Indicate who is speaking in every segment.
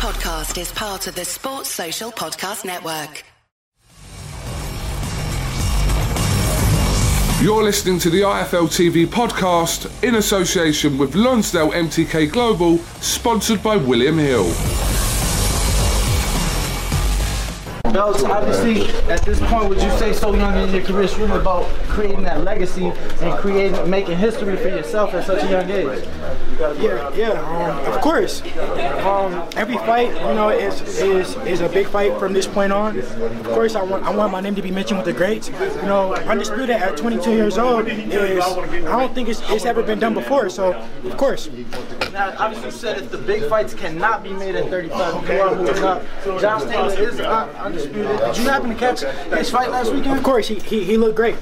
Speaker 1: podcast is part of the Sports Social Podcast Network.
Speaker 2: You're listening to the IFL TV podcast in association with Lonsdale MTK Global, sponsored by William Hill.
Speaker 3: Belts, obviously, at this point, would you say so young in your career, it's really about creating that legacy and creating, making history for yourself at such a young age?
Speaker 4: Yeah, yeah, um, of course. Um, every fight, you know, is, is is a big fight from this point on. Of course, I want I want my name to be mentioned with the greats. You know, undisputed at 22 years old is I don't think it's, it's ever been done before. So, of course.
Speaker 3: Now, obviously, you said if the big fights cannot be made at 35, you are moving up. Josh Taylor is uh, undisputed. Did you happen to catch his fight last weekend?
Speaker 4: Of course, he, he, he looked great.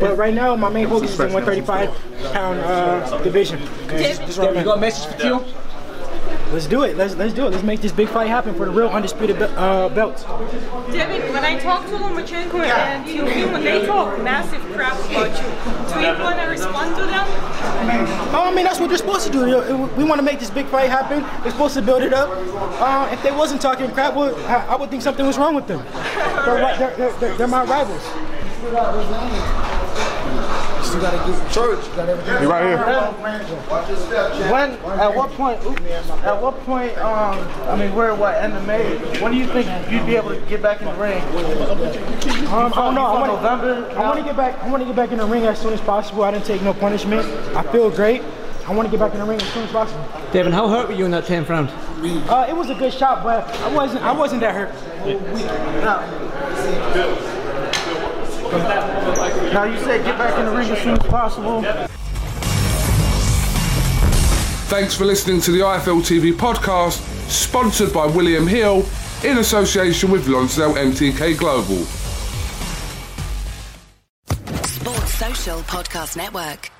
Speaker 4: But right now, my main focus is in the 135 pound uh, division. This- this is where I'm
Speaker 5: You
Speaker 4: at.
Speaker 5: got a message for Q?
Speaker 4: Let's do it. Let's let's do it. Let's make this big fight happen for the real undisputed be- uh, belt.
Speaker 6: David, when I talk to Lomachenko and Teofimo, when they talk massive crap about you, do you want to respond to them?
Speaker 4: Oh, I mean, that's what they're supposed to do. We want to make this big fight happen. They're supposed to build it up. Uh, if they wasn't talking crap, well, I, I would think something was wrong with them. They're, they're, they're, they're my rivals.
Speaker 2: You right here?
Speaker 3: When, at what point, oops, at what point, um, I mean, we're what, end of May, when do you think you'd be able to get back in the ring?
Speaker 4: Um, I don't know. I want
Speaker 3: fought November?
Speaker 4: I want to get back. I want to get back in the ring as soon as possible. I didn't take no punishment. I feel great. I want to get back in the ring as soon as possible.
Speaker 5: Devin, how hurt were you in that 10th round?
Speaker 4: Uh, it was a good shot, but I wasn't. I wasn't that hurt.
Speaker 3: Now, you said get back in the ring as soon as possible.
Speaker 2: Thanks for listening to the IFL TV podcast, sponsored by William Hill in association with Lonsdale MTK Global.
Speaker 1: Sports Social Podcast Network.